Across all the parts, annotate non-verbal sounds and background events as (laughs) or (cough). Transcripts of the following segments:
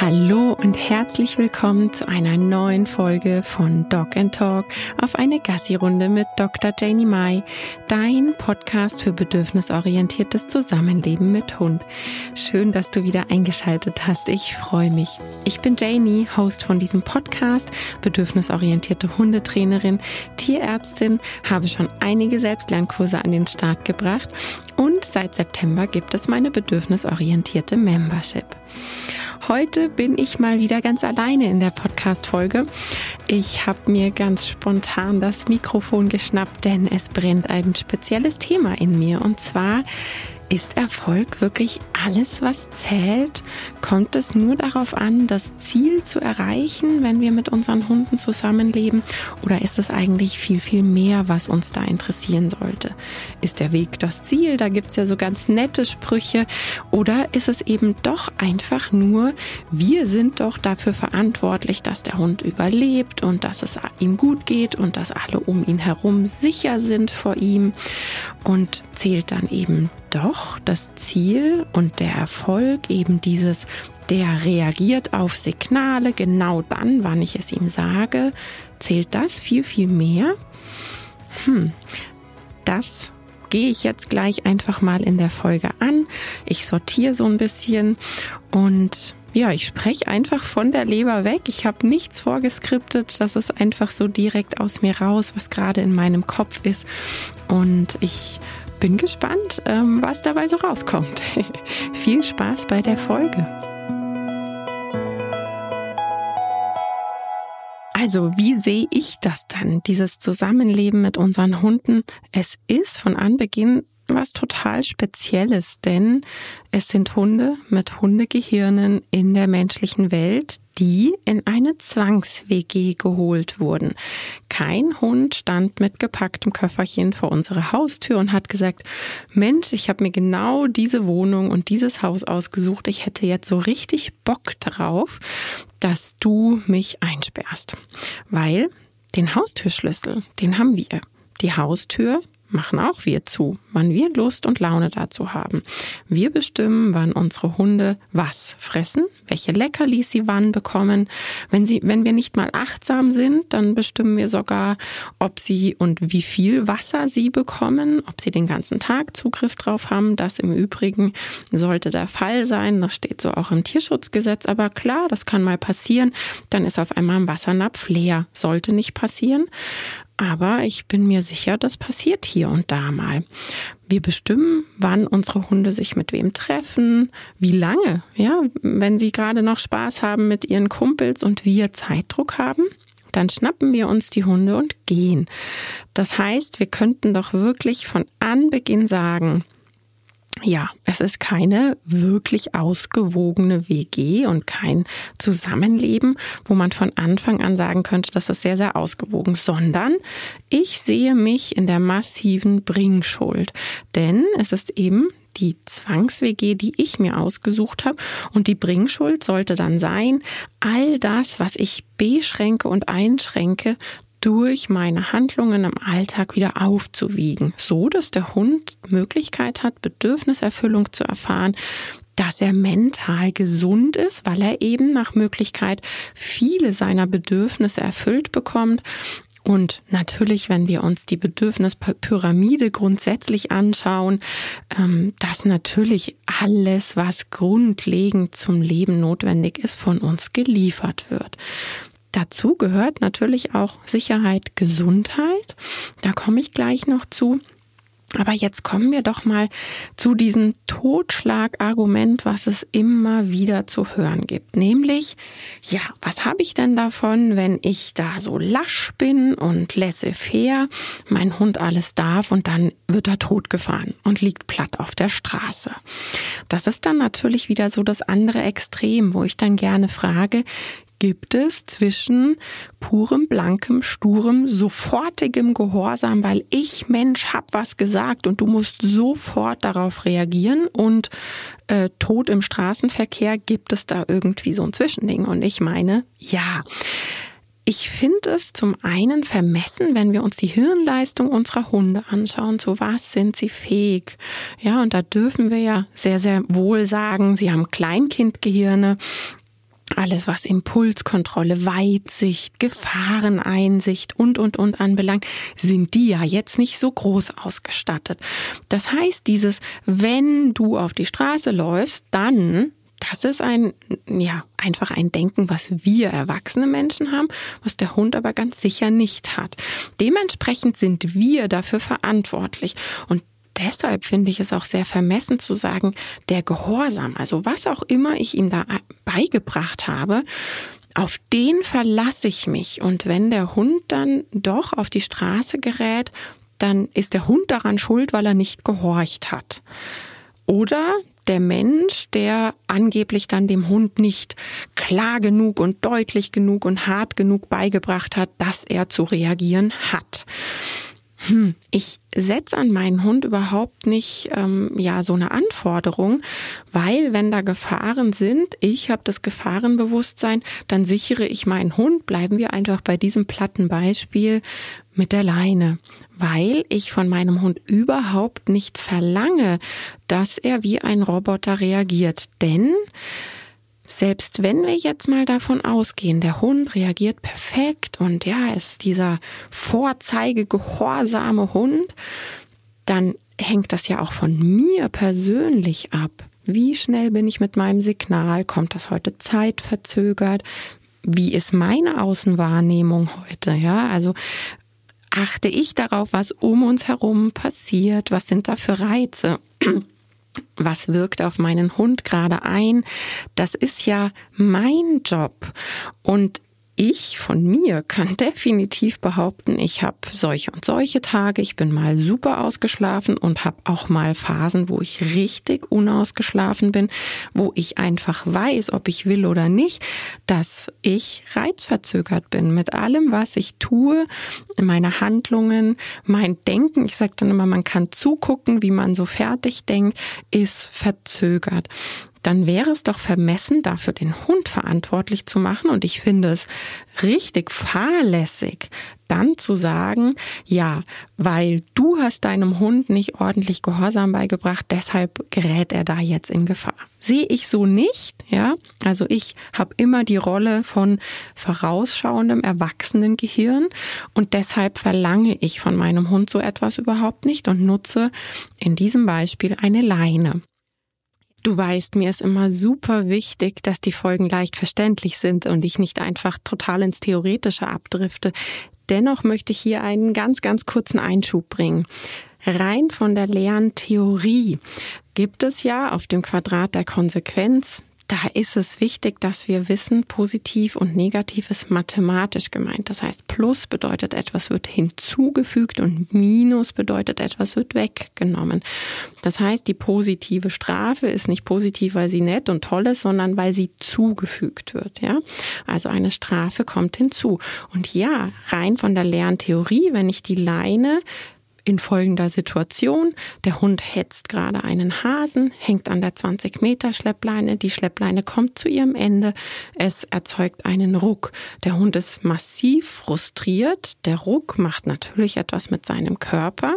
Hallo und herzlich willkommen zu einer neuen Folge von Dog and Talk auf eine Gassi-Runde mit Dr. Janie Mai, dein Podcast für bedürfnisorientiertes Zusammenleben mit Hund. Schön, dass du wieder eingeschaltet hast. Ich freue mich. Ich bin Janie, Host von diesem Podcast, bedürfnisorientierte Hundetrainerin, Tierärztin, habe schon einige Selbstlernkurse an den Start gebracht und seit September gibt es meine bedürfnisorientierte Membership. Heute bin ich mal wieder ganz alleine in der Podcast-Folge. Ich habe mir ganz spontan das Mikrofon geschnappt, denn es brennt ein spezielles Thema in mir. Und zwar ist Erfolg wirklich alles, was zählt? Kommt es nur darauf an, das Ziel zu erreichen, wenn wir mit unseren Hunden zusammenleben? Oder ist es eigentlich viel, viel mehr, was uns da interessieren sollte? Ist der Weg das Ziel? Da gibt's ja so ganz nette Sprüche. Oder ist es eben doch einfach nur, wir sind doch dafür verantwortlich, dass der Hund überlebt und dass es ihm gut geht und dass alle um ihn herum sicher sind vor ihm und zählt dann eben doch das Ziel und der Erfolg eben dieses, der reagiert auf Signale genau dann, wann ich es ihm sage, zählt das viel, viel mehr? Hm, das gehe ich jetzt gleich einfach mal in der Folge an. Ich sortiere so ein bisschen und ja, ich spreche einfach von der Leber weg. Ich habe nichts vorgeskriptet. Das ist einfach so direkt aus mir raus, was gerade in meinem Kopf ist. Und ich bin gespannt, ähm, was dabei so rauskommt. (laughs) Viel Spaß bei der Folge. Also, wie sehe ich das dann, dieses Zusammenleben mit unseren Hunden? Es ist von Anbeginn was total Spezielles, denn es sind Hunde mit Hundegehirnen in der menschlichen Welt, die in eine Zwangs-WG geholt wurden. Kein Hund stand mit gepacktem Köfferchen vor unserer Haustür und hat gesagt, Mensch, ich habe mir genau diese Wohnung und dieses Haus ausgesucht. Ich hätte jetzt so richtig Bock drauf, dass du mich einsperrst. Weil den Haustürschlüssel, den haben wir. Die Haustür machen auch wir zu, wann wir Lust und Laune dazu haben. Wir bestimmen, wann unsere Hunde was fressen, welche Leckerlis sie wann bekommen. Wenn sie, wenn wir nicht mal achtsam sind, dann bestimmen wir sogar, ob sie und wie viel Wasser sie bekommen, ob sie den ganzen Tag Zugriff drauf haben. Das im Übrigen sollte der Fall sein. Das steht so auch im Tierschutzgesetz. Aber klar, das kann mal passieren. Dann ist auf einmal ein Wassernapf leer. Sollte nicht passieren. Aber ich bin mir sicher, das passiert hier und da mal. Wir bestimmen, wann unsere Hunde sich mit wem treffen, wie lange, ja, wenn sie gerade noch Spaß haben mit ihren Kumpels und wir Zeitdruck haben, dann schnappen wir uns die Hunde und gehen. Das heißt, wir könnten doch wirklich von Anbeginn sagen, ja, es ist keine wirklich ausgewogene WG und kein Zusammenleben, wo man von Anfang an sagen könnte, das ist sehr, sehr ausgewogen, sondern ich sehe mich in der massiven Bringschuld. Denn es ist eben die Zwangs-WG, die ich mir ausgesucht habe. Und die Bringschuld sollte dann sein, all das, was ich beschränke und einschränke, durch meine Handlungen im Alltag wieder aufzuwiegen, so dass der Hund Möglichkeit hat, Bedürfniserfüllung zu erfahren, dass er mental gesund ist, weil er eben nach Möglichkeit viele seiner Bedürfnisse erfüllt bekommt und natürlich, wenn wir uns die Bedürfnispyramide grundsätzlich anschauen, ähm, dass natürlich alles, was grundlegend zum Leben notwendig ist, von uns geliefert wird. Dazu gehört natürlich auch Sicherheit, Gesundheit. Da komme ich gleich noch zu. Aber jetzt kommen wir doch mal zu diesem Totschlagargument, was es immer wieder zu hören gibt. Nämlich, ja, was habe ich denn davon, wenn ich da so lasch bin und laissez-faire, mein Hund alles darf und dann wird er totgefahren und liegt platt auf der Straße. Das ist dann natürlich wieder so das andere Extrem, wo ich dann gerne frage, gibt es zwischen purem, blankem, sturem, sofortigem Gehorsam, weil ich Mensch hab was gesagt und du musst sofort darauf reagieren und äh, Tod im Straßenverkehr gibt es da irgendwie so ein Zwischending und ich meine, ja. Ich finde es zum einen vermessen, wenn wir uns die Hirnleistung unserer Hunde anschauen. Zu was sind sie fähig? Ja, und da dürfen wir ja sehr, sehr wohl sagen, sie haben Kleinkindgehirne alles was Impulskontrolle, Weitsicht, Gefahreneinsicht und, und, und anbelangt, sind die ja jetzt nicht so groß ausgestattet. Das heißt, dieses, wenn du auf die Straße läufst, dann das ist ein, ja, einfach ein Denken, was wir erwachsene Menschen haben, was der Hund aber ganz sicher nicht hat. Dementsprechend sind wir dafür verantwortlich. Und deshalb finde ich es auch sehr vermessen zu sagen, der Gehorsam, also was auch immer ich ihm da beigebracht habe, auf den verlasse ich mich. Und wenn der Hund dann doch auf die Straße gerät, dann ist der Hund daran schuld, weil er nicht gehorcht hat. Oder der Mensch, der angeblich dann dem Hund nicht klar genug und deutlich genug und hart genug beigebracht hat, dass er zu reagieren hat hm, ich setze an meinen Hund überhaupt nicht ähm, ja so eine Anforderung, weil wenn da Gefahren sind, ich habe das Gefahrenbewusstsein, dann sichere ich meinen Hund. Bleiben wir einfach bei diesem platten Beispiel mit der Leine, weil ich von meinem Hund überhaupt nicht verlange, dass er wie ein Roboter reagiert, denn selbst wenn wir jetzt mal davon ausgehen, der Hund reagiert perfekt und ja, ist dieser vorzeigegehorsame Hund, dann hängt das ja auch von mir persönlich ab. Wie schnell bin ich mit meinem Signal? Kommt das heute zeitverzögert? Wie ist meine Außenwahrnehmung heute? Ja, also achte ich darauf, was um uns herum passiert? Was sind da für Reize? Was wirkt auf meinen Hund gerade ein. Das ist ja mein Job. Und ich von mir kann definitiv behaupten, ich habe solche und solche Tage. Ich bin mal super ausgeschlafen und habe auch mal Phasen, wo ich richtig unausgeschlafen bin, wo ich einfach weiß, ob ich will oder nicht, dass ich reizverzögert bin mit allem, was ich tue, meine Handlungen, mein Denken. Ich sage dann immer, man kann zugucken, wie man so fertig denkt, ist verzögert dann wäre es doch vermessen, dafür den Hund verantwortlich zu machen. Und ich finde es richtig fahrlässig, dann zu sagen, ja, weil du hast deinem Hund nicht ordentlich Gehorsam beigebracht, deshalb gerät er da jetzt in Gefahr. Sehe ich so nicht, ja? Also ich habe immer die Rolle von vorausschauendem, erwachsenen Gehirn und deshalb verlange ich von meinem Hund so etwas überhaupt nicht und nutze in diesem Beispiel eine Leine. Du weißt, mir ist immer super wichtig, dass die Folgen leicht verständlich sind und ich nicht einfach total ins Theoretische abdrifte. Dennoch möchte ich hier einen ganz, ganz kurzen Einschub bringen. Rein von der Lerntheorie gibt es ja auf dem Quadrat der Konsequenz da ist es wichtig, dass wir wissen, positiv und negativ ist mathematisch gemeint. Das heißt, Plus bedeutet, etwas wird hinzugefügt und Minus bedeutet, etwas wird weggenommen. Das heißt, die positive Strafe ist nicht positiv, weil sie nett und toll ist, sondern weil sie zugefügt wird. Ja, also eine Strafe kommt hinzu. Und ja, rein von der Lerntheorie, wenn ich die Leine in folgender Situation. Der Hund hetzt gerade einen Hasen, hängt an der 20 Meter Schleppleine. Die Schleppleine kommt zu ihrem Ende. Es erzeugt einen Ruck. Der Hund ist massiv frustriert. Der Ruck macht natürlich etwas mit seinem Körper.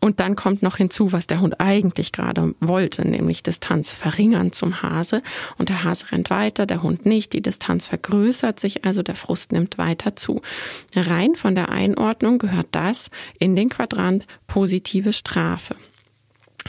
Und dann kommt noch hinzu, was der Hund eigentlich gerade wollte, nämlich Distanz verringern zum Hase. Und der Hase rennt weiter, der Hund nicht. Die Distanz vergrößert sich, also der Frust nimmt weiter zu. Rein von der Einordnung gehört das in den Quadranten Zustand positive Strafe.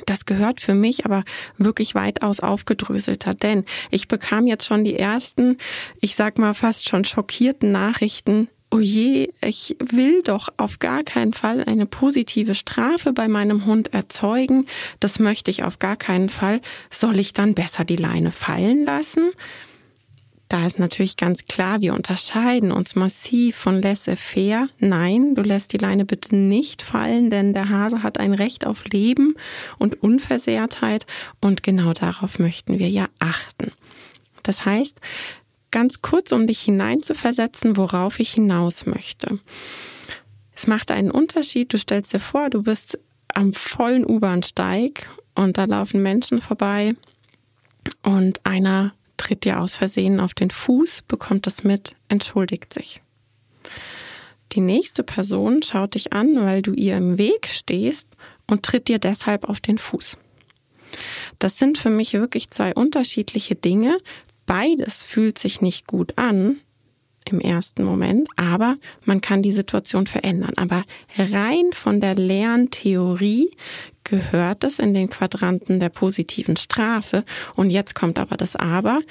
Das gehört für mich aber wirklich weitaus aufgedröselter, denn ich bekam jetzt schon die ersten, ich sag mal fast schon schockierten Nachrichten. Oh je, ich will doch auf gar keinen Fall eine positive Strafe bei meinem Hund erzeugen. Das möchte ich auf gar keinen Fall. Soll ich dann besser die Leine fallen lassen? Da ist natürlich ganz klar, wir unterscheiden uns massiv von laissez-faire. Nein, du lässt die Leine bitte nicht fallen, denn der Hase hat ein Recht auf Leben und Unversehrtheit und genau darauf möchten wir ja achten. Das heißt, ganz kurz, um dich hineinzuversetzen, worauf ich hinaus möchte. Es macht einen Unterschied. Du stellst dir vor, du bist am vollen U-Bahnsteig und da laufen Menschen vorbei und einer tritt dir aus Versehen auf den Fuß, bekommt es mit, entschuldigt sich. Die nächste Person schaut dich an, weil du ihr im Weg stehst und tritt dir deshalb auf den Fuß. Das sind für mich wirklich zwei unterschiedliche Dinge. Beides fühlt sich nicht gut an im ersten Moment, aber man kann die Situation verändern. Aber rein von der Lerntheorie gehört es in den Quadranten der positiven Strafe. Und jetzt kommt aber das Aber,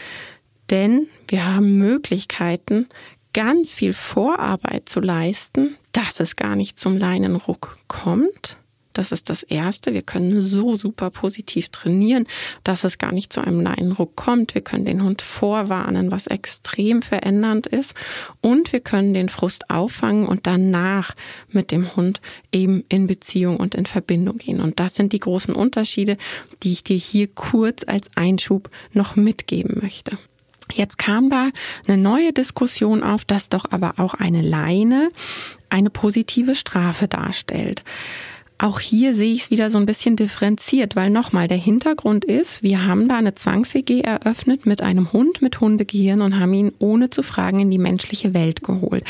denn wir haben Möglichkeiten, ganz viel Vorarbeit zu leisten, dass es gar nicht zum Leinenruck kommt das ist das Erste. Wir können so super positiv trainieren, dass es gar nicht zu einem Leinenruck kommt. Wir können den Hund vorwarnen, was extrem verändernd ist. Und wir können den Frust auffangen und danach mit dem Hund eben in Beziehung und in Verbindung gehen. Und das sind die großen Unterschiede, die ich dir hier kurz als Einschub noch mitgeben möchte. Jetzt kam da eine neue Diskussion auf, dass doch aber auch eine Leine eine positive Strafe darstellt. Auch hier sehe ich es wieder so ein bisschen differenziert, weil nochmal der Hintergrund ist, wir haben da eine Zwangs-WG eröffnet mit einem Hund mit Hundegehirn und haben ihn ohne zu fragen in die menschliche Welt geholt.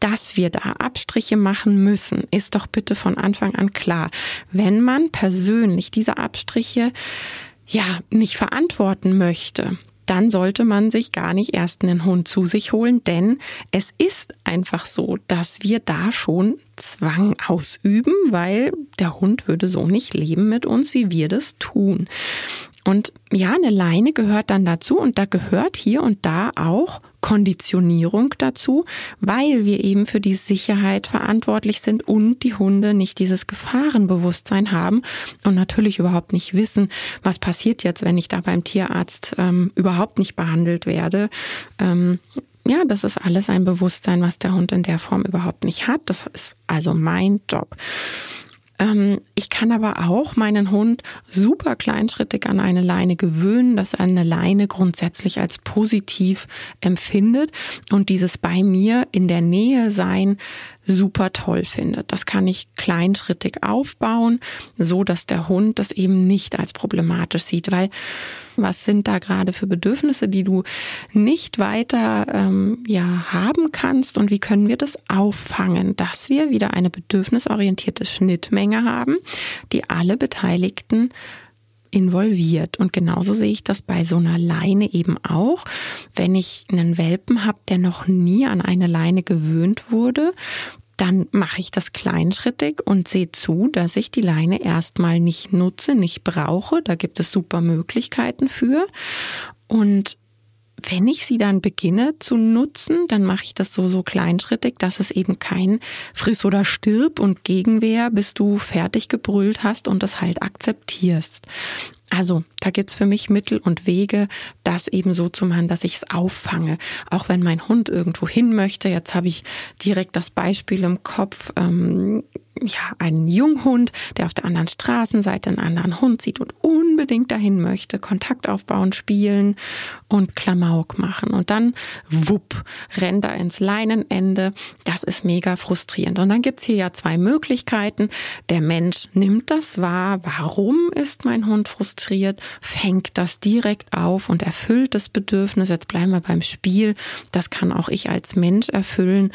Dass wir da Abstriche machen müssen, ist doch bitte von Anfang an klar. Wenn man persönlich diese Abstriche ja nicht verantworten möchte, dann sollte man sich gar nicht erst einen Hund zu sich holen, denn es ist einfach so, dass wir da schon Zwang ausüben, weil der Hund würde so nicht leben mit uns, wie wir das tun. Und ja, eine Leine gehört dann dazu und da gehört hier und da auch Konditionierung dazu, weil wir eben für die Sicherheit verantwortlich sind und die Hunde nicht dieses Gefahrenbewusstsein haben und natürlich überhaupt nicht wissen, was passiert jetzt, wenn ich da beim Tierarzt ähm, überhaupt nicht behandelt werde. Ähm, ja, das ist alles ein Bewusstsein, was der Hund in der Form überhaupt nicht hat. Das ist also mein Job. Ähm, ich kann aber auch meinen Hund super kleinschrittig an eine Leine gewöhnen, dass er eine Leine grundsätzlich als positiv empfindet und dieses bei mir in der Nähe sein super toll findet. Das kann ich kleinschrittig aufbauen, so dass der Hund das eben nicht als problematisch sieht, weil was sind da gerade für Bedürfnisse, die du nicht weiter ähm, ja haben kannst und wie können wir das auffangen, dass wir wieder eine bedürfnisorientierte Schnittmenge haben, die alle Beteiligten involviert. Und genauso sehe ich das bei so einer Leine eben auch. Wenn ich einen Welpen habe, der noch nie an eine Leine gewöhnt wurde, dann mache ich das kleinschrittig und sehe zu, dass ich die Leine erstmal nicht nutze, nicht brauche. Da gibt es super Möglichkeiten für. Und wenn ich sie dann beginne zu nutzen, dann mache ich das so, so kleinschrittig, dass es eben kein Friss oder Stirb und Gegenwehr, bis du fertig gebrüllt hast und das halt akzeptierst. Also da gibt's für mich Mittel und Wege, das eben so zu machen, dass ich es auffange. Auch wenn mein Hund irgendwo hin möchte. Jetzt habe ich direkt das Beispiel im Kopf. Ähm, ja, einen Junghund, der auf der anderen Straßenseite einen anderen Hund sieht und unbedingt dahin möchte, Kontakt aufbauen, spielen und Klamauk machen. Und dann, wupp, rennt er ins Leinenende. Das ist mega frustrierend. Und dann gibt's hier ja zwei Möglichkeiten. Der Mensch nimmt das wahr. Warum ist mein Hund frustriert? Fängt das direkt auf und erfüllt das Bedürfnis. Jetzt bleiben wir beim Spiel. Das kann auch ich als Mensch erfüllen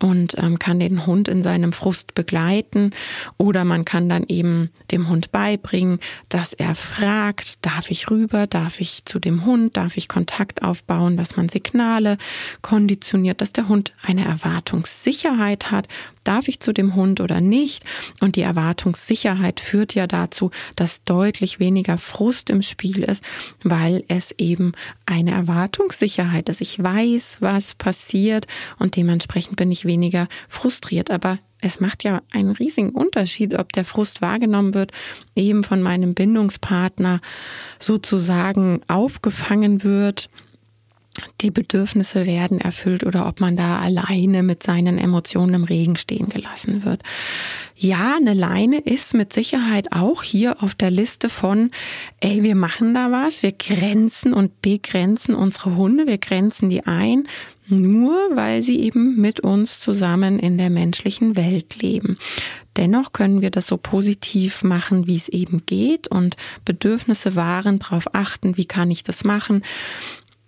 und ähm, kann den Hund in seinem Frust begleiten oder man kann dann eben dem Hund beibringen, dass er fragt, darf ich rüber, darf ich zu dem Hund, darf ich Kontakt aufbauen, dass man Signale konditioniert, dass der Hund eine Erwartungssicherheit hat, darf ich zu dem Hund oder nicht und die Erwartungssicherheit führt ja dazu, dass deutlich weniger Frust im Spiel ist, weil es eben eine Erwartungssicherheit ist. Ich weiß, was passiert und dementsprechend bin ich weniger frustriert, aber es macht ja einen riesigen Unterschied, ob der Frust wahrgenommen wird, eben von meinem Bindungspartner sozusagen aufgefangen wird, die Bedürfnisse werden erfüllt oder ob man da alleine mit seinen Emotionen im Regen stehen gelassen wird. Ja, eine Leine ist mit Sicherheit auch hier auf der Liste von, ey, wir machen da was, wir grenzen und begrenzen unsere Hunde, wir grenzen die ein, nur weil sie eben mit uns zusammen in der menschlichen Welt leben. Dennoch können wir das so positiv machen, wie es eben geht und Bedürfnisse wahren, darauf achten, wie kann ich das machen.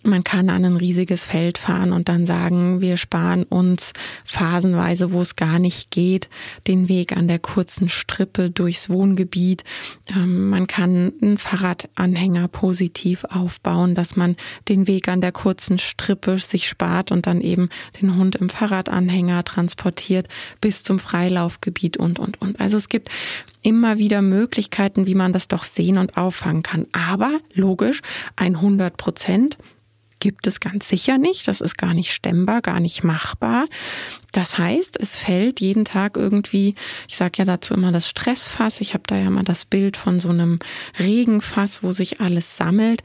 Man kann an ein riesiges Feld fahren und dann sagen, wir sparen uns phasenweise, wo es gar nicht geht, den Weg an der kurzen Strippe durchs Wohngebiet. Ähm, man kann einen Fahrradanhänger positiv aufbauen, dass man den Weg an der kurzen Strippe sich spart und dann eben den Hund im Fahrradanhänger transportiert bis zum Freilaufgebiet und, und, und. Also es gibt immer wieder Möglichkeiten, wie man das doch sehen und auffangen kann. Aber logisch, ein 100 Prozent gibt es ganz sicher nicht. Das ist gar nicht stemmbar, gar nicht machbar. Das heißt, es fällt jeden Tag irgendwie, ich sage ja dazu immer das Stressfass. Ich habe da ja mal das Bild von so einem Regenfass, wo sich alles sammelt.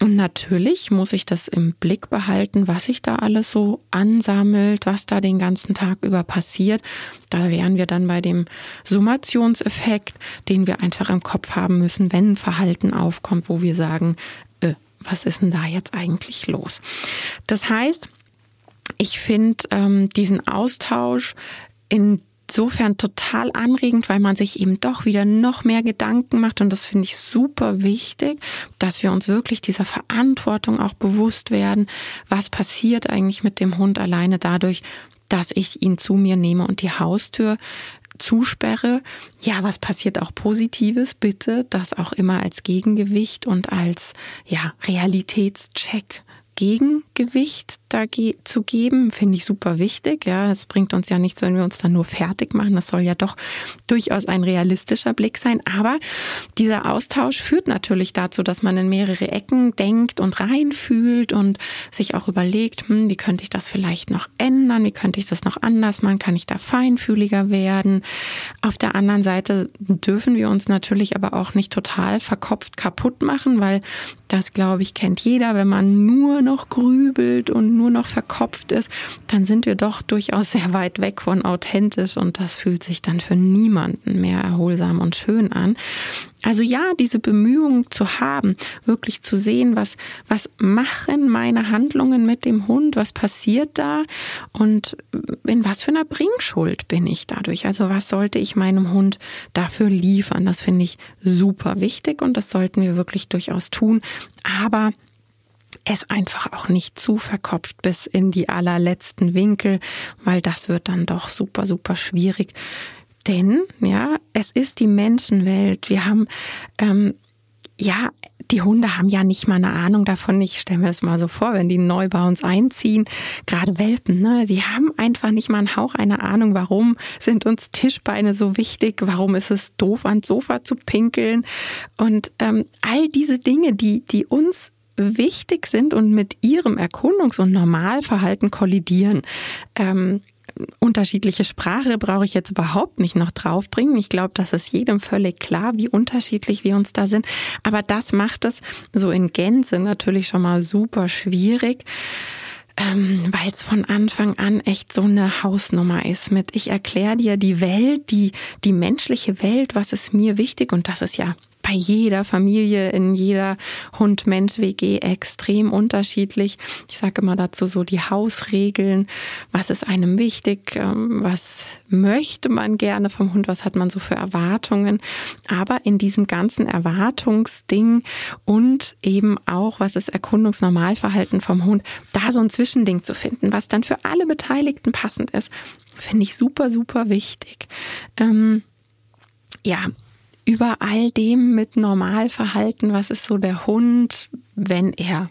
Und natürlich muss ich das im Blick behalten, was sich da alles so ansammelt, was da den ganzen Tag über passiert. Da wären wir dann bei dem Summationseffekt, den wir einfach im Kopf haben müssen, wenn ein Verhalten aufkommt, wo wir sagen, was ist denn da jetzt eigentlich los? Das heißt, ich finde ähm, diesen Austausch insofern total anregend, weil man sich eben doch wieder noch mehr Gedanken macht. Und das finde ich super wichtig, dass wir uns wirklich dieser Verantwortung auch bewusst werden. Was passiert eigentlich mit dem Hund alleine dadurch, dass ich ihn zu mir nehme und die Haustür zusperre. Ja, was passiert auch Positives? Bitte das auch immer als Gegengewicht und als ja, Realitätscheck Gegengewicht zu geben, finde ich super wichtig. Ja, es bringt uns ja nichts, wenn wir uns dann nur fertig machen. Das soll ja doch durchaus ein realistischer Blick sein. Aber dieser Austausch führt natürlich dazu, dass man in mehrere Ecken denkt und reinfühlt und sich auch überlegt, hm, wie könnte ich das vielleicht noch ändern? Wie könnte ich das noch anders machen? Kann ich da feinfühliger werden? Auf der anderen Seite dürfen wir uns natürlich aber auch nicht total verkopft kaputt machen, weil das, glaube ich, kennt jeder. Wenn man nur noch grübelt und nur noch verkopft ist, dann sind wir doch durchaus sehr weit weg von authentisch und das fühlt sich dann für niemanden mehr erholsam und schön an. Also ja, diese Bemühungen zu haben, wirklich zu sehen, was, was machen meine Handlungen mit dem Hund, was passiert da und in was für einer Bringschuld bin ich dadurch. Also was sollte ich meinem Hund dafür liefern? Das finde ich super wichtig und das sollten wir wirklich durchaus tun. Aber es einfach auch nicht zu verkopft bis in die allerletzten Winkel, weil das wird dann doch super, super schwierig. Denn, ja, es ist die Menschenwelt. Wir haben, ähm, ja, die Hunde haben ja nicht mal eine Ahnung davon. Ich stelle mir das mal so vor, wenn die neu bei uns einziehen, gerade Welpen, ne, die haben einfach nicht mal einen Hauch einer Ahnung, warum sind uns Tischbeine so wichtig, warum ist es doof, ans Sofa zu pinkeln und ähm, all diese Dinge, die, die uns wichtig sind und mit ihrem Erkundungs- und Normalverhalten kollidieren. Ähm, unterschiedliche Sprache brauche ich jetzt überhaupt nicht noch draufbringen. Ich glaube, das ist jedem völlig klar, wie unterschiedlich wir uns da sind. Aber das macht es so in Gänze natürlich schon mal super schwierig. Ähm, weil es von Anfang an echt so eine Hausnummer ist mit ich erkläre dir die Welt, die die menschliche Welt, was ist mir wichtig und das ist ja bei jeder Familie, in jeder Hund-Mensch-WG extrem unterschiedlich. Ich sage immer dazu so die Hausregeln. Was ist einem wichtig? Ähm, was möchte man gerne vom Hund? Was hat man so für Erwartungen? Aber in diesem ganzen Erwartungsding und eben auch, was ist Erkundungsnormalverhalten vom Hund, da so ein Zwischending zu finden, was dann für alle Beteiligten passend ist, finde ich super, super wichtig. Ähm, ja, über all dem mit Normalverhalten, was ist so der Hund, wenn er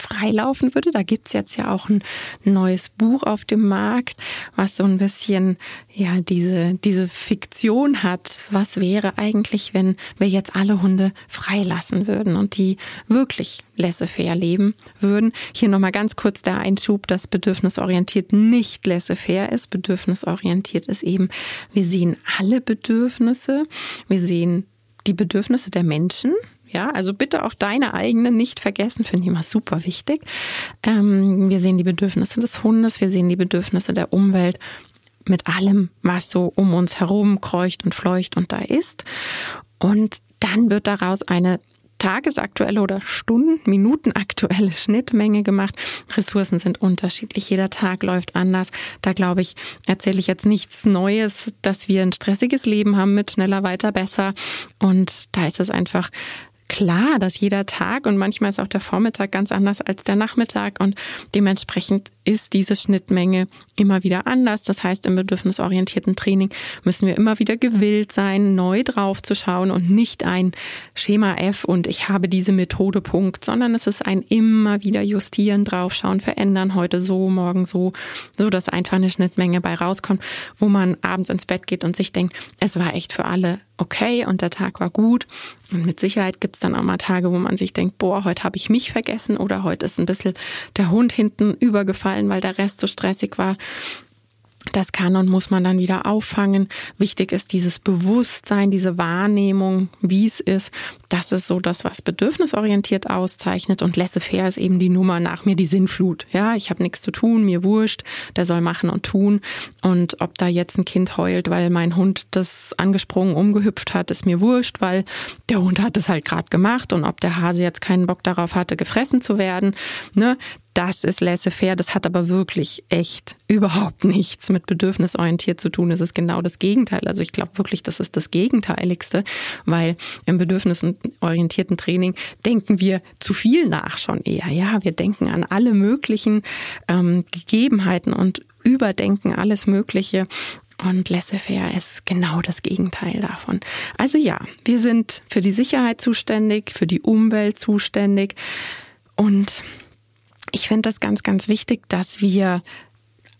freilaufen würde. Da gibt's jetzt ja auch ein neues Buch auf dem Markt, was so ein bisschen ja diese, diese Fiktion hat. Was wäre eigentlich, wenn wir jetzt alle Hunde freilassen würden und die wirklich laissez-faire leben würden? Hier nochmal ganz kurz der Einschub, dass bedürfnisorientiert nicht laissez-faire ist. Bedürfnisorientiert ist eben, wir sehen alle Bedürfnisse. Wir sehen die Bedürfnisse der Menschen, ja, also bitte auch deine eigenen nicht vergessen, finde ich immer super wichtig. Ähm, wir sehen die Bedürfnisse des Hundes, wir sehen die Bedürfnisse der Umwelt mit allem, was so um uns herum kreucht und fleucht und da ist. Und dann wird daraus eine tagesaktuelle oder Stunden, Minuten aktuelle Schnittmenge gemacht. Ressourcen sind unterschiedlich. Jeder Tag läuft anders. Da glaube ich, erzähle ich jetzt nichts Neues, dass wir ein stressiges Leben haben mit schneller, weiter, besser. Und da ist es einfach klar, dass jeder Tag und manchmal ist auch der Vormittag ganz anders als der Nachmittag und dementsprechend ist diese Schnittmenge immer wieder anders. Das heißt, im bedürfnisorientierten Training müssen wir immer wieder gewillt sein, neu drauf zu schauen und nicht ein Schema F und ich habe diese Methode Punkt, sondern es ist ein immer wieder justieren, draufschauen, verändern, heute so, morgen so, so dass einfach eine Schnittmenge bei rauskommt, wo man abends ins Bett geht und sich denkt, es war echt für alle okay und der Tag war gut. Und mit Sicherheit gibt es dann auch mal Tage, wo man sich denkt, boah, heute habe ich mich vergessen oder heute ist ein bisschen der Hund hinten übergefallen, weil der Rest so stressig war. Das kann und muss man dann wieder auffangen. Wichtig ist dieses Bewusstsein, diese Wahrnehmung, wie es ist. Das ist so das, was bedürfnisorientiert auszeichnet. Und laissez-faire ist eben die Nummer nach mir, die Sinnflut. Ja, ich habe nichts zu tun, mir wurscht, der soll machen und tun. Und ob da jetzt ein Kind heult, weil mein Hund das angesprungen umgehüpft hat, ist mir wurscht, weil der Hund hat es halt gerade gemacht. Und ob der Hase jetzt keinen Bock darauf hatte, gefressen zu werden, ne, das ist laissez-faire, das hat aber wirklich echt überhaupt nichts mit bedürfnisorientiert zu tun. Es ist genau das Gegenteil. Also ich glaube wirklich, das ist das Gegenteiligste, weil im bedürfnisorientierten Training denken wir zu viel nach schon eher. Ja, wir denken an alle möglichen ähm, Gegebenheiten und überdenken alles Mögliche. Und laissez-faire ist genau das Gegenteil davon. Also ja, wir sind für die Sicherheit zuständig, für die Umwelt zuständig und ich finde das ganz, ganz wichtig, dass wir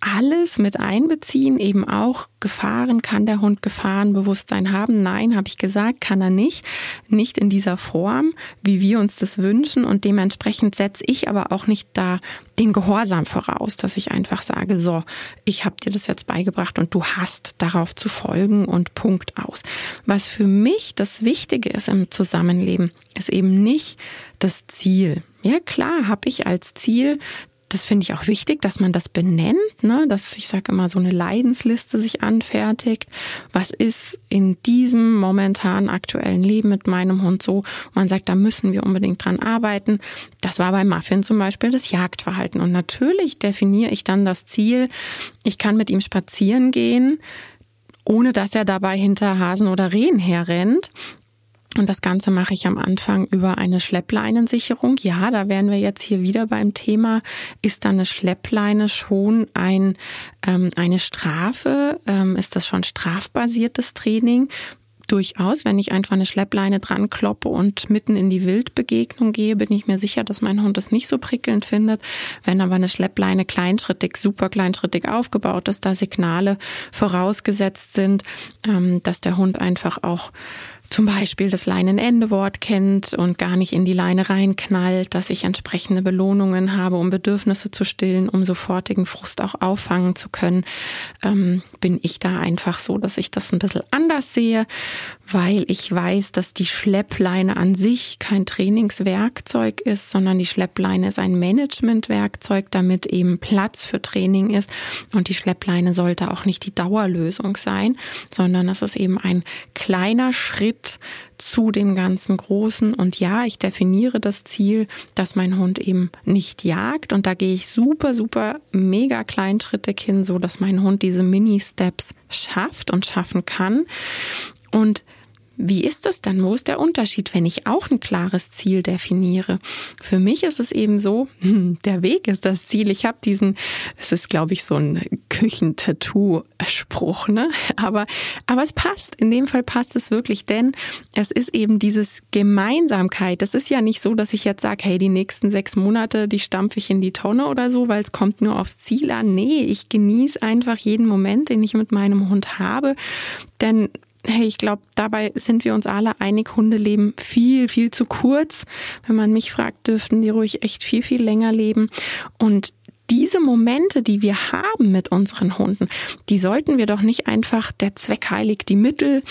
alles mit einbeziehen, eben auch Gefahren. Kann der Hund Gefahrenbewusstsein haben? Nein, habe ich gesagt, kann er nicht. Nicht in dieser Form, wie wir uns das wünschen. Und dementsprechend setze ich aber auch nicht da den Gehorsam voraus, dass ich einfach sage, so, ich habe dir das jetzt beigebracht und du hast darauf zu folgen und Punkt aus. Was für mich das Wichtige ist im Zusammenleben, ist eben nicht das Ziel. Ja, klar, habe ich als Ziel, das finde ich auch wichtig, dass man das benennt, ne? dass ich sage immer so eine Leidensliste sich anfertigt. Was ist in diesem momentan aktuellen Leben mit meinem Hund so? Man sagt, da müssen wir unbedingt dran arbeiten. Das war bei Muffin zum Beispiel das Jagdverhalten. Und natürlich definiere ich dann das Ziel. Ich kann mit ihm spazieren gehen ohne dass er dabei hinter Hasen oder Rehen herrennt. Und das Ganze mache ich am Anfang über eine Schleppleinensicherung. Ja, da wären wir jetzt hier wieder beim Thema, ist da eine Schleppleine schon ein, ähm, eine Strafe? Ähm, ist das schon strafbasiertes Training? Durchaus, wenn ich einfach eine Schleppleine dran kloppe und mitten in die Wildbegegnung gehe, bin ich mir sicher, dass mein Hund das nicht so prickelnd findet. Wenn aber eine Schleppleine kleinschrittig, super kleinschrittig aufgebaut ist, da Signale vorausgesetzt sind, ähm, dass der Hund einfach auch zum Beispiel das Leinenendewort kennt und gar nicht in die Leine reinknallt, dass ich entsprechende Belohnungen habe, um Bedürfnisse zu stillen, um sofortigen Frust auch auffangen zu können, ähm, bin ich da einfach so, dass ich das ein bisschen anders sehe, weil ich weiß, dass die Schleppleine an sich kein Trainingswerkzeug ist, sondern die Schleppleine ist ein Managementwerkzeug, damit eben Platz für Training ist. Und die Schleppleine sollte auch nicht die Dauerlösung sein, sondern es ist eben ein kleiner Schritt, Schritt zu dem ganzen Großen. Und ja, ich definiere das Ziel, dass mein Hund eben nicht jagt. Und da gehe ich super, super mega kleinschrittig hin, so dass mein Hund diese Mini-Steps schafft und schaffen kann. Und wie ist das dann? Wo ist der Unterschied, wenn ich auch ein klares Ziel definiere? Für mich ist es eben so, der Weg ist das Ziel. Ich habe diesen, es ist, glaube ich, so ein Küchentattoo-Spruch, ne? Aber, aber es passt. In dem Fall passt es wirklich, denn es ist eben dieses Gemeinsamkeit. Das ist ja nicht so, dass ich jetzt sage, hey, die nächsten sechs Monate, die stampfe ich in die Tonne oder so, weil es kommt nur aufs Ziel an. Nee, ich genieße einfach jeden Moment, den ich mit meinem Hund habe. Denn hey, ich glaube, dabei sind wir uns alle einig, Hunde leben viel, viel zu kurz. Wenn man mich fragt, dürften die ruhig echt viel, viel länger leben. Und diese Momente, die wir haben mit unseren Hunden, die sollten wir doch nicht einfach der Zweck heiligt die Mittel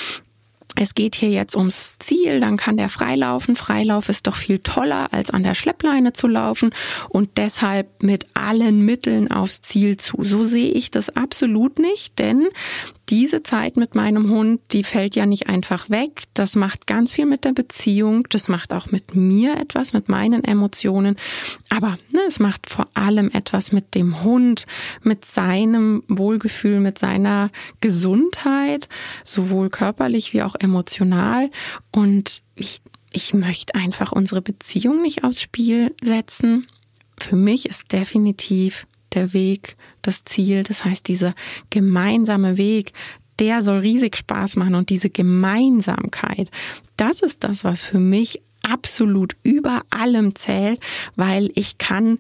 es geht hier jetzt ums Ziel, dann kann der freilaufen. Freilauf ist doch viel toller, als an der Schleppleine zu laufen und deshalb mit allen Mitteln aufs Ziel zu. So sehe ich das absolut nicht, denn diese Zeit mit meinem Hund, die fällt ja nicht einfach weg. Das macht ganz viel mit der Beziehung. Das macht auch mit mir etwas, mit meinen Emotionen. Aber ne, es macht vor allem etwas mit dem Hund, mit seinem Wohlgefühl, mit seiner Gesundheit, sowohl körperlich wie auch emotional. Und ich ich möchte einfach unsere Beziehung nicht aufs Spiel setzen. Für mich ist definitiv der Weg das Ziel. Das heißt, dieser gemeinsame Weg, der soll riesig Spaß machen und diese Gemeinsamkeit, das ist das, was für mich absolut über allem zählt, weil ich kann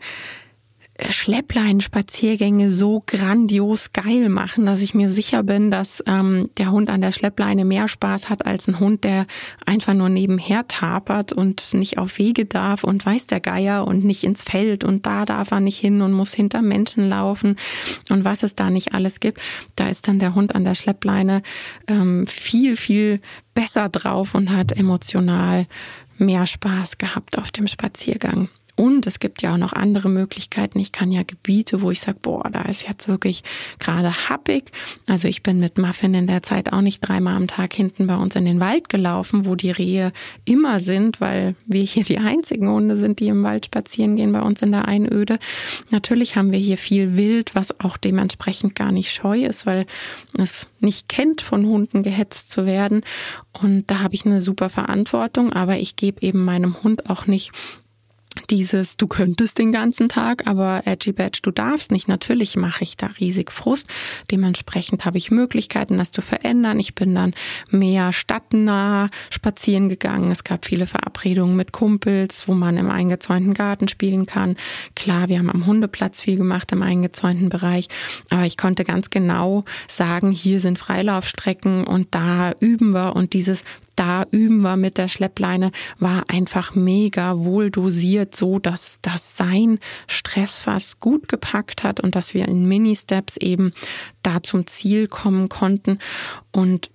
Schleppleinenspaziergänge so grandios geil machen, dass ich mir sicher bin, dass ähm, der Hund an der Schleppleine mehr Spaß hat als ein Hund, der einfach nur nebenher tapert und nicht auf Wege darf und weiß der Geier und nicht ins Feld und da darf er nicht hin und muss hinter Menschen laufen und was es da nicht alles gibt. Da ist dann der Hund an der Schleppleine ähm, viel, viel besser drauf und hat emotional mehr Spaß gehabt auf dem Spaziergang. Und es gibt ja auch noch andere Möglichkeiten. Ich kann ja Gebiete, wo ich sage, boah, da ist jetzt wirklich gerade happig. Also ich bin mit Muffin in der Zeit auch nicht dreimal am Tag hinten bei uns in den Wald gelaufen, wo die Rehe immer sind, weil wir hier die einzigen Hunde sind, die im Wald spazieren gehen bei uns in der Einöde. Natürlich haben wir hier viel Wild, was auch dementsprechend gar nicht scheu ist, weil es nicht kennt, von Hunden gehetzt zu werden. Und da habe ich eine super Verantwortung, aber ich gebe eben meinem Hund auch nicht dieses, du könntest den ganzen Tag, aber Edgy Badge, du darfst nicht. Natürlich mache ich da riesig Frust. Dementsprechend habe ich Möglichkeiten, das zu verändern. Ich bin dann mehr stadtnah spazieren gegangen. Es gab viele Verabredungen mit Kumpels, wo man im eingezäunten Garten spielen kann. Klar, wir haben am Hundeplatz viel gemacht im eingezäunten Bereich, aber ich konnte ganz genau sagen, hier sind Freilaufstrecken und da üben wir und dieses da üben wir mit der Schleppleine, war einfach mega wohl dosiert, so dass das sein Stressfass gut gepackt hat und dass wir in Mini-Steps eben da zum Ziel kommen konnten. Und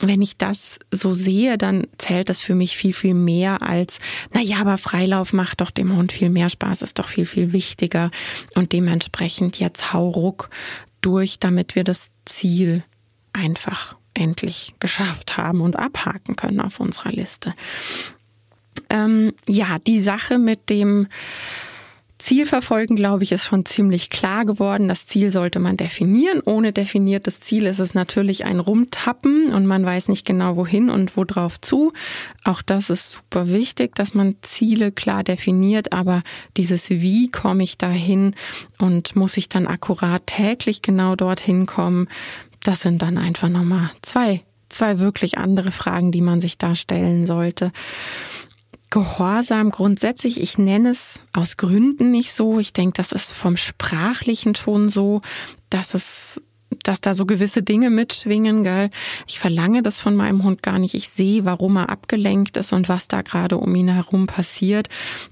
wenn ich das so sehe, dann zählt das für mich viel, viel mehr als, na ja, aber Freilauf macht doch dem Hund viel mehr Spaß, ist doch viel, viel wichtiger. Und dementsprechend jetzt hau ruck durch, damit wir das Ziel einfach endlich geschafft haben und abhaken können auf unserer Liste. Ähm, ja, die Sache mit dem Ziel verfolgen, glaube ich, ist schon ziemlich klar geworden. Das Ziel sollte man definieren. Ohne definiertes Ziel ist es natürlich ein Rumtappen und man weiß nicht genau wohin und worauf zu. Auch das ist super wichtig, dass man Ziele klar definiert, aber dieses Wie komme ich dahin und muss ich dann akkurat täglich genau dorthin kommen, das sind dann einfach nochmal zwei, zwei wirklich andere Fragen, die man sich da stellen sollte. Gehorsam grundsätzlich, ich nenne es aus Gründen nicht so. Ich denke, das ist vom Sprachlichen schon so, dass es dass da so gewisse Dinge mitschwingen, gell? Ich verlange das von meinem Hund gar nicht. Ich sehe, warum er abgelenkt ist und was da gerade um ihn herum passiert,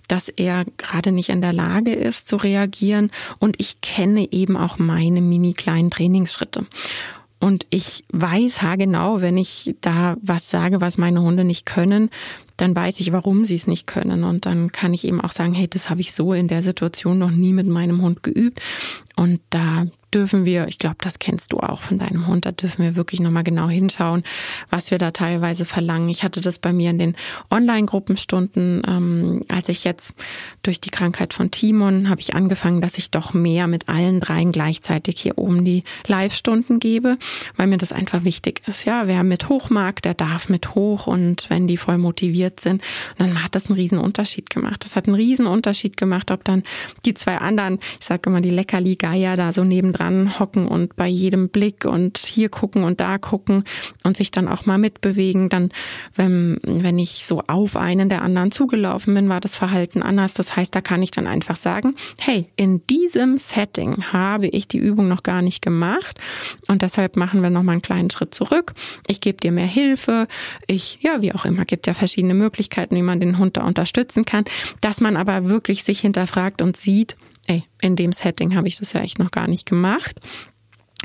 dass er gerade nicht in der Lage ist zu reagieren. Und ich kenne eben auch meine mini kleinen Trainingsschritte. Und ich weiß haargenau, wenn ich da was sage, was meine Hunde nicht können, dann weiß ich, warum sie es nicht können. Und dann kann ich eben auch sagen, hey, das habe ich so in der Situation noch nie mit meinem Hund geübt. Und da dürfen wir, ich glaube, das kennst du auch von deinem Hund, da dürfen wir wirklich nochmal genau hinschauen, was wir da teilweise verlangen. Ich hatte das bei mir in den Online-Gruppenstunden, ähm, als ich jetzt durch die Krankheit von Timon habe ich angefangen, dass ich doch mehr mit allen dreien gleichzeitig hier oben die Live-Stunden gebe, weil mir das einfach wichtig ist. Ja, wer mit hoch mag, der darf mit hoch und wenn die voll motiviert sind, dann hat das einen riesen Unterschied gemacht. Das hat einen riesen Unterschied gemacht, ob dann die zwei anderen, ich sage immer die Leckerli-Geier da so neben dran hocken und bei jedem Blick und hier gucken und da gucken und sich dann auch mal mitbewegen. Dann, wenn, wenn ich so auf einen der anderen zugelaufen bin, war das Verhalten anders. Das heißt, da kann ich dann einfach sagen, hey, in diesem Setting habe ich die Übung noch gar nicht gemacht und deshalb machen wir nochmal einen kleinen Schritt zurück. Ich gebe dir mehr Hilfe. Ich, ja, wie auch immer, gibt ja verschiedene Möglichkeiten, wie man den Hund da unterstützen kann, dass man aber wirklich sich hinterfragt und sieht, ey, in dem Setting habe ich das ja echt noch gar nicht gemacht.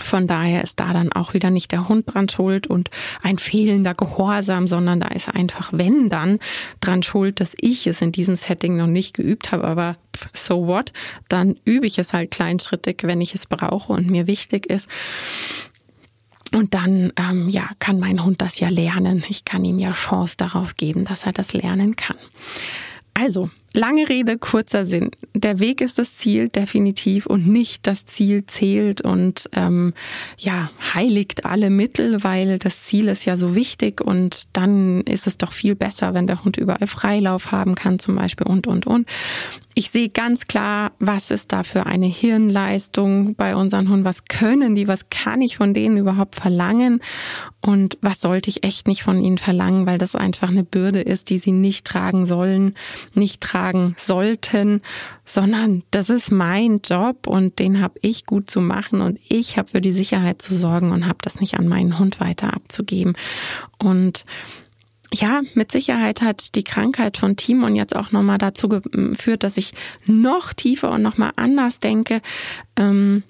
Von daher ist da dann auch wieder nicht der Hund dran schuld und ein fehlender Gehorsam, sondern da ist einfach, wenn dann, dran schuld, dass ich es in diesem Setting noch nicht geübt habe. Aber so what? Dann übe ich es halt kleinschrittig, wenn ich es brauche und mir wichtig ist. Und dann, ähm, ja, kann mein Hund das ja lernen. Ich kann ihm ja Chance darauf geben, dass er das lernen kann. Also, Lange Rede, kurzer Sinn. Der Weg ist das Ziel, definitiv, und nicht das Ziel zählt und ähm, ja, heiligt alle Mittel, weil das Ziel ist ja so wichtig und dann ist es doch viel besser, wenn der Hund überall Freilauf haben kann, zum Beispiel und und und ich sehe ganz klar, was ist da für eine Hirnleistung bei unseren Hunden, was können die, was kann ich von denen überhaupt verlangen und was sollte ich echt nicht von ihnen verlangen, weil das einfach eine Bürde ist, die sie nicht tragen sollen, nicht tragen sollten, sondern das ist mein Job und den habe ich gut zu machen und ich habe für die Sicherheit zu sorgen und habe das nicht an meinen Hund weiter abzugeben und ja, mit Sicherheit hat die Krankheit von Timon jetzt auch nochmal dazu geführt, dass ich noch tiefer und nochmal anders denke. Ähm,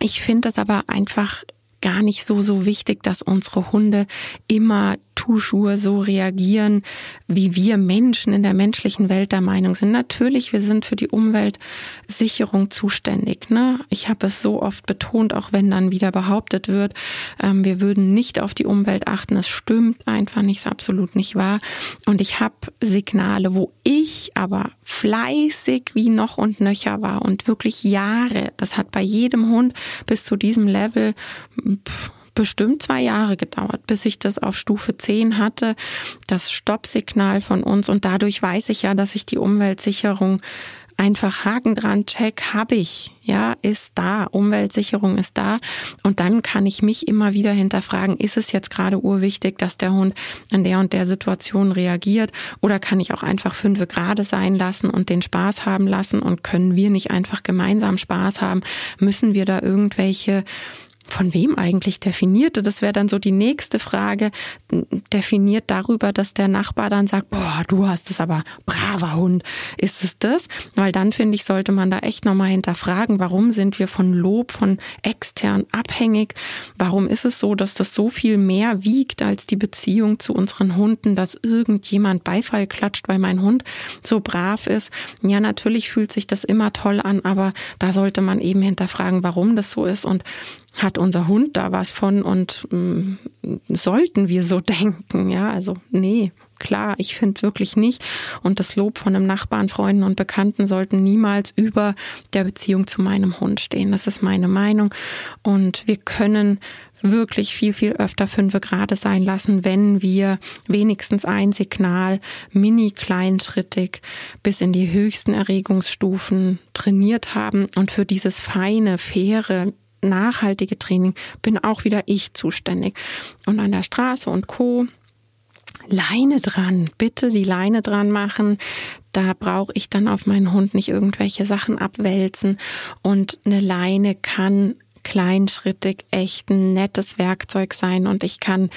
ich finde es aber einfach gar nicht so, so wichtig, dass unsere Hunde immer toujours so reagieren, wie wir Menschen in der menschlichen Welt der Meinung sind. Natürlich, wir sind für die Umweltsicherung zuständig. Ne? Ich habe es so oft betont, auch wenn dann wieder behauptet wird, ähm, wir würden nicht auf die Umwelt achten. Es stimmt einfach nicht, ist absolut nicht wahr. Und ich habe Signale, wo ich aber fleißig wie noch und nöcher war und wirklich Jahre, das hat bei jedem Hund bis zu diesem Level, pff, bestimmt zwei Jahre gedauert, bis ich das auf Stufe 10 hatte, das Stoppsignal von uns. Und dadurch weiß ich ja, dass ich die Umweltsicherung einfach Haken dran, check, habe ich, ja, ist da, Umweltsicherung ist da. Und dann kann ich mich immer wieder hinterfragen, ist es jetzt gerade urwichtig, dass der Hund in der und der Situation reagiert? Oder kann ich auch einfach fünfe gerade sein lassen und den Spaß haben lassen? Und können wir nicht einfach gemeinsam Spaß haben? Müssen wir da irgendwelche von wem eigentlich definierte? Das wäre dann so die nächste Frage. Definiert darüber, dass der Nachbar dann sagt, boah, du hast es aber braver Hund. Ist es das? Weil dann finde ich, sollte man da echt nochmal hinterfragen, warum sind wir von Lob von extern abhängig? Warum ist es so, dass das so viel mehr wiegt als die Beziehung zu unseren Hunden, dass irgendjemand Beifall klatscht, weil mein Hund so brav ist? Ja, natürlich fühlt sich das immer toll an, aber da sollte man eben hinterfragen, warum das so ist und hat unser Hund da was von und mh, mm, sollten wir so (laughs) denken? Ja, also nee, klar, ich finde wirklich nicht. Und das Lob von einem Nachbarn, Freunden und Bekannten sollten niemals über der Beziehung zu meinem Hund stehen. Das ist meine Meinung. Und wir können wirklich viel, viel öfter fünfe gerade sein lassen, wenn wir wenigstens ein Signal mini kleinschrittig bis in die höchsten Erregungsstufen trainiert haben und für dieses feine, faire, nachhaltige Training bin auch wieder ich zuständig. Und an der Straße und Co. Leine dran, bitte die Leine dran machen. Da brauche ich dann auf meinen Hund nicht irgendwelche Sachen abwälzen. Und eine Leine kann kleinschrittig echt ein nettes Werkzeug sein und ich kann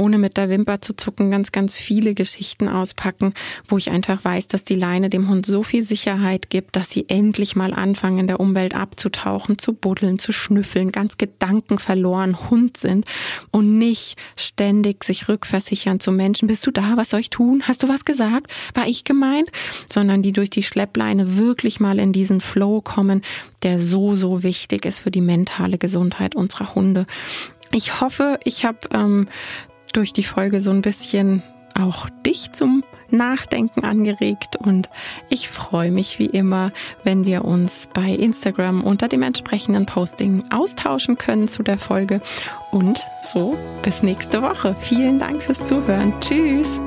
ohne mit der Wimper zu zucken, ganz, ganz viele Geschichten auspacken, wo ich einfach weiß, dass die Leine dem Hund so viel Sicherheit gibt, dass sie endlich mal anfangen, in der Umwelt abzutauchen, zu buddeln, zu schnüffeln, ganz gedankenverloren Hund sind und nicht ständig sich rückversichern zu Menschen. Bist du da? Was soll ich tun? Hast du was gesagt? War ich gemeint? Sondern die durch die Schleppleine wirklich mal in diesen Flow kommen, der so, so wichtig ist für die mentale Gesundheit unserer Hunde. Ich hoffe, ich habe ähm, durch die Folge so ein bisschen auch dich zum Nachdenken angeregt und ich freue mich wie immer, wenn wir uns bei Instagram unter dem entsprechenden Posting austauschen können zu der Folge und so bis nächste Woche. Vielen Dank fürs Zuhören. Tschüss.